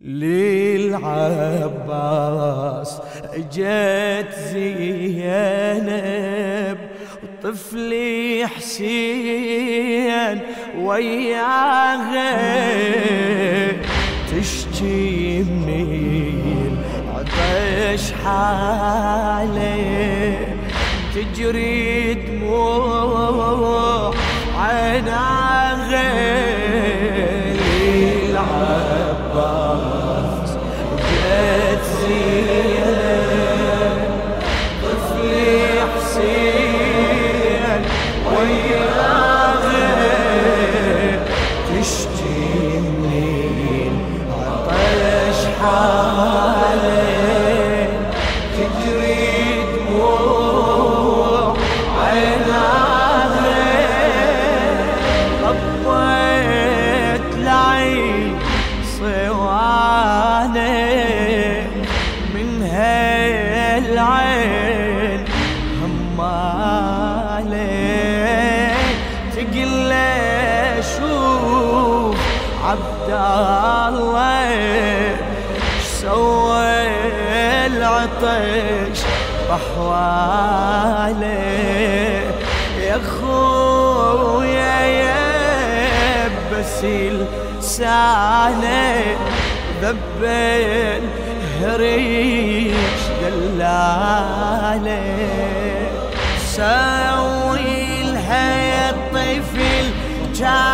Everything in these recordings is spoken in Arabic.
للعباس اجت زينب طفلي حسين وياها تشجي من عطش حاله تجري دموع عبد الله سوى العطش بحواله يا خويا يا بسيل سانه ذبل هريش دلاله سوي لها الطفل جاره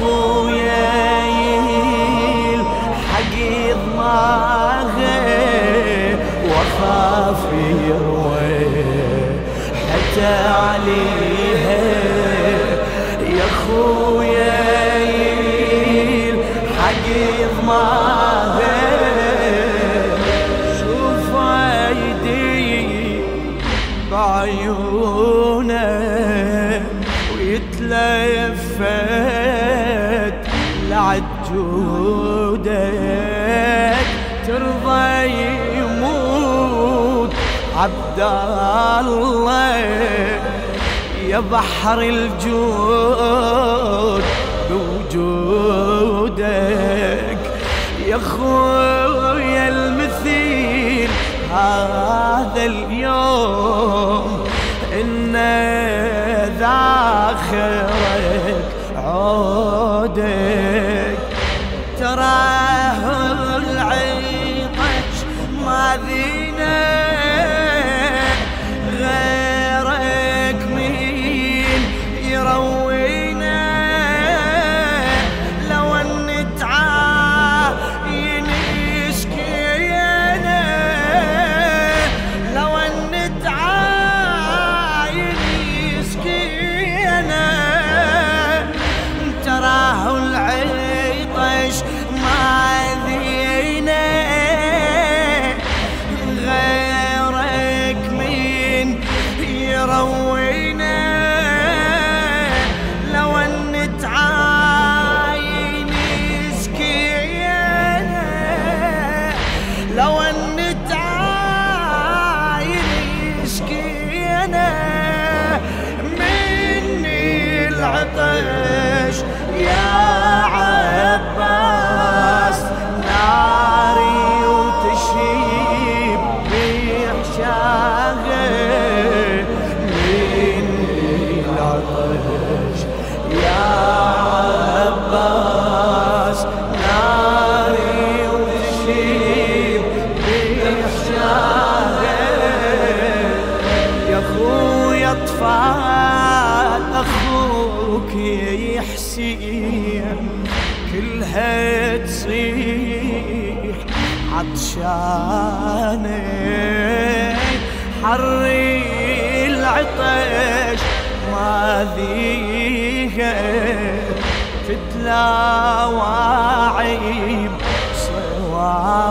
يا خويا الحق يضماها واخاف يروي حتى عليها يا خويا الحق يضماها شوف لعجودك ترضى يموت. عبد الله يا بحر الجود. بوجودك يا خويا المثيل هذا اليوم إنه ذاخرك عودك العطش يصيح عطشانة حر العطش. ما ذيها تتلاوى عيب صواب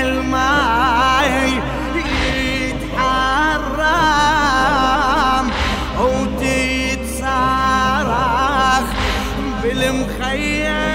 الماي يتحرم وتتصارخ بالمخيم.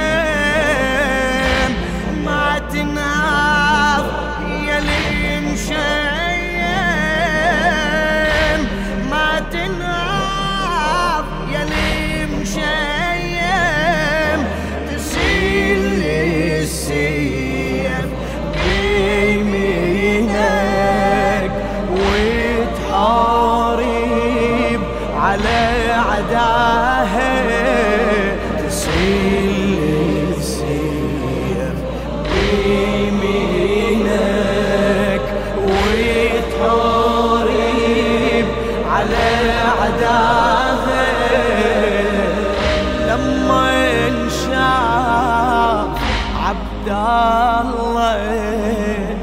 عبد الله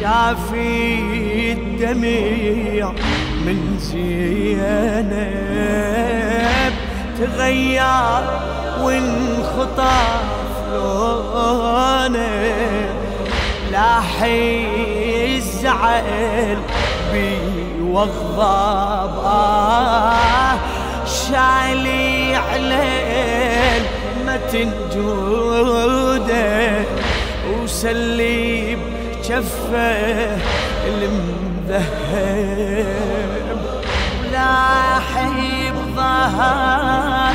شافي الدميع من زينب تغير وانخطف لونه لاحي الزعل بي واغضب آه شالي عليه جودة وسلي بجفة المذهب. لاحي بظهر.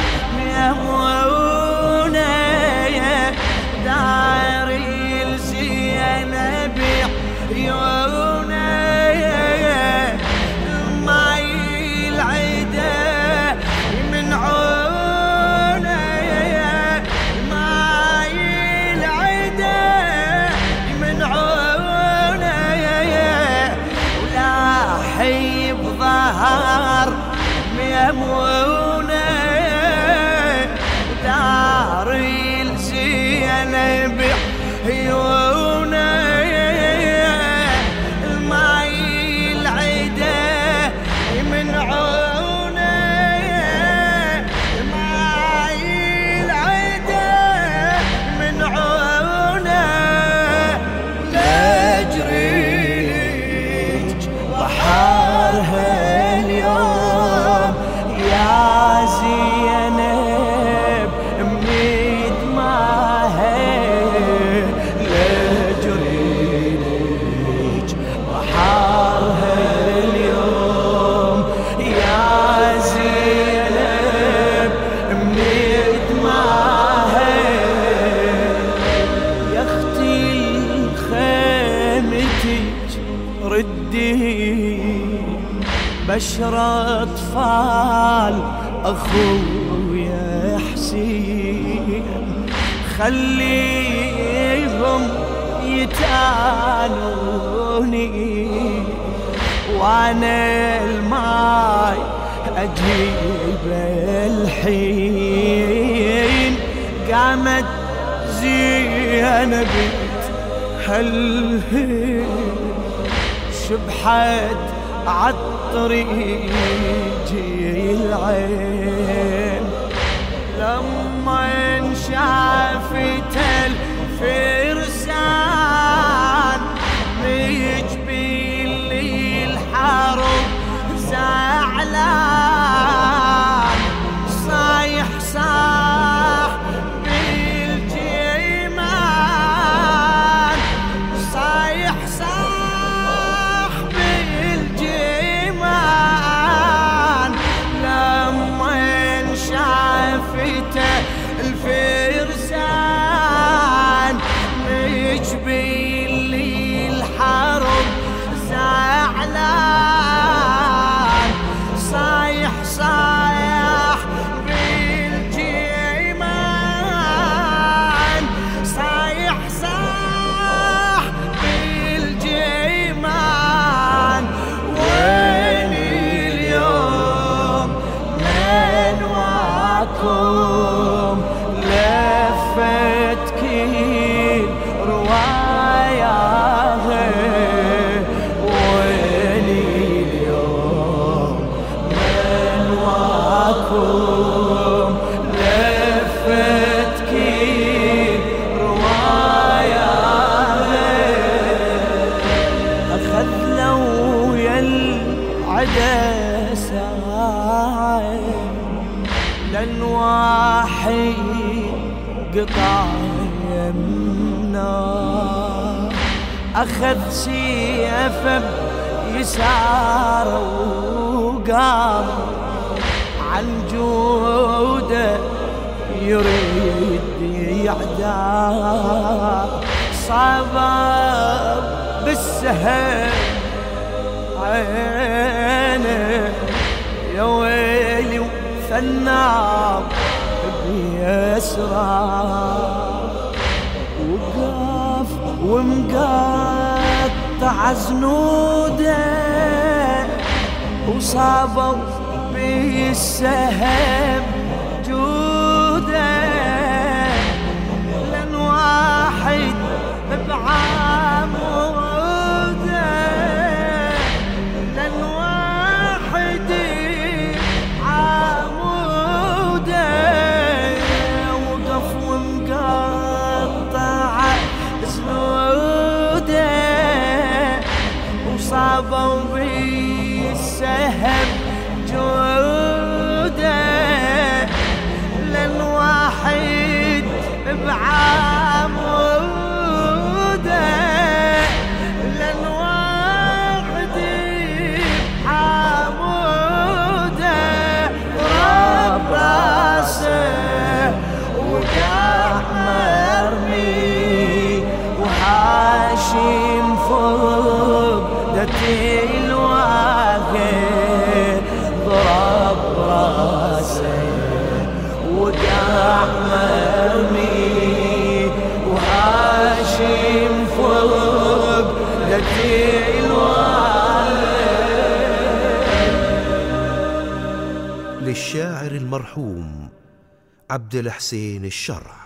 Hey. بشر أطفال اخويا حسين. خليهم يتانوني وأنا الماي أجيب الحين قامت زينب هل شبحت عالطريق العين. لما انشافت الفرسان واحد قطع يمنا أخذ سيفه بيساره وقام عن جوده يريد يعدى صاب بالسهل عينه يا ويلي وفنار بيسرى وقف ومقطع زنوده وصابوا بالسهم. 啊。المرحوم عبد الحسين الشرع.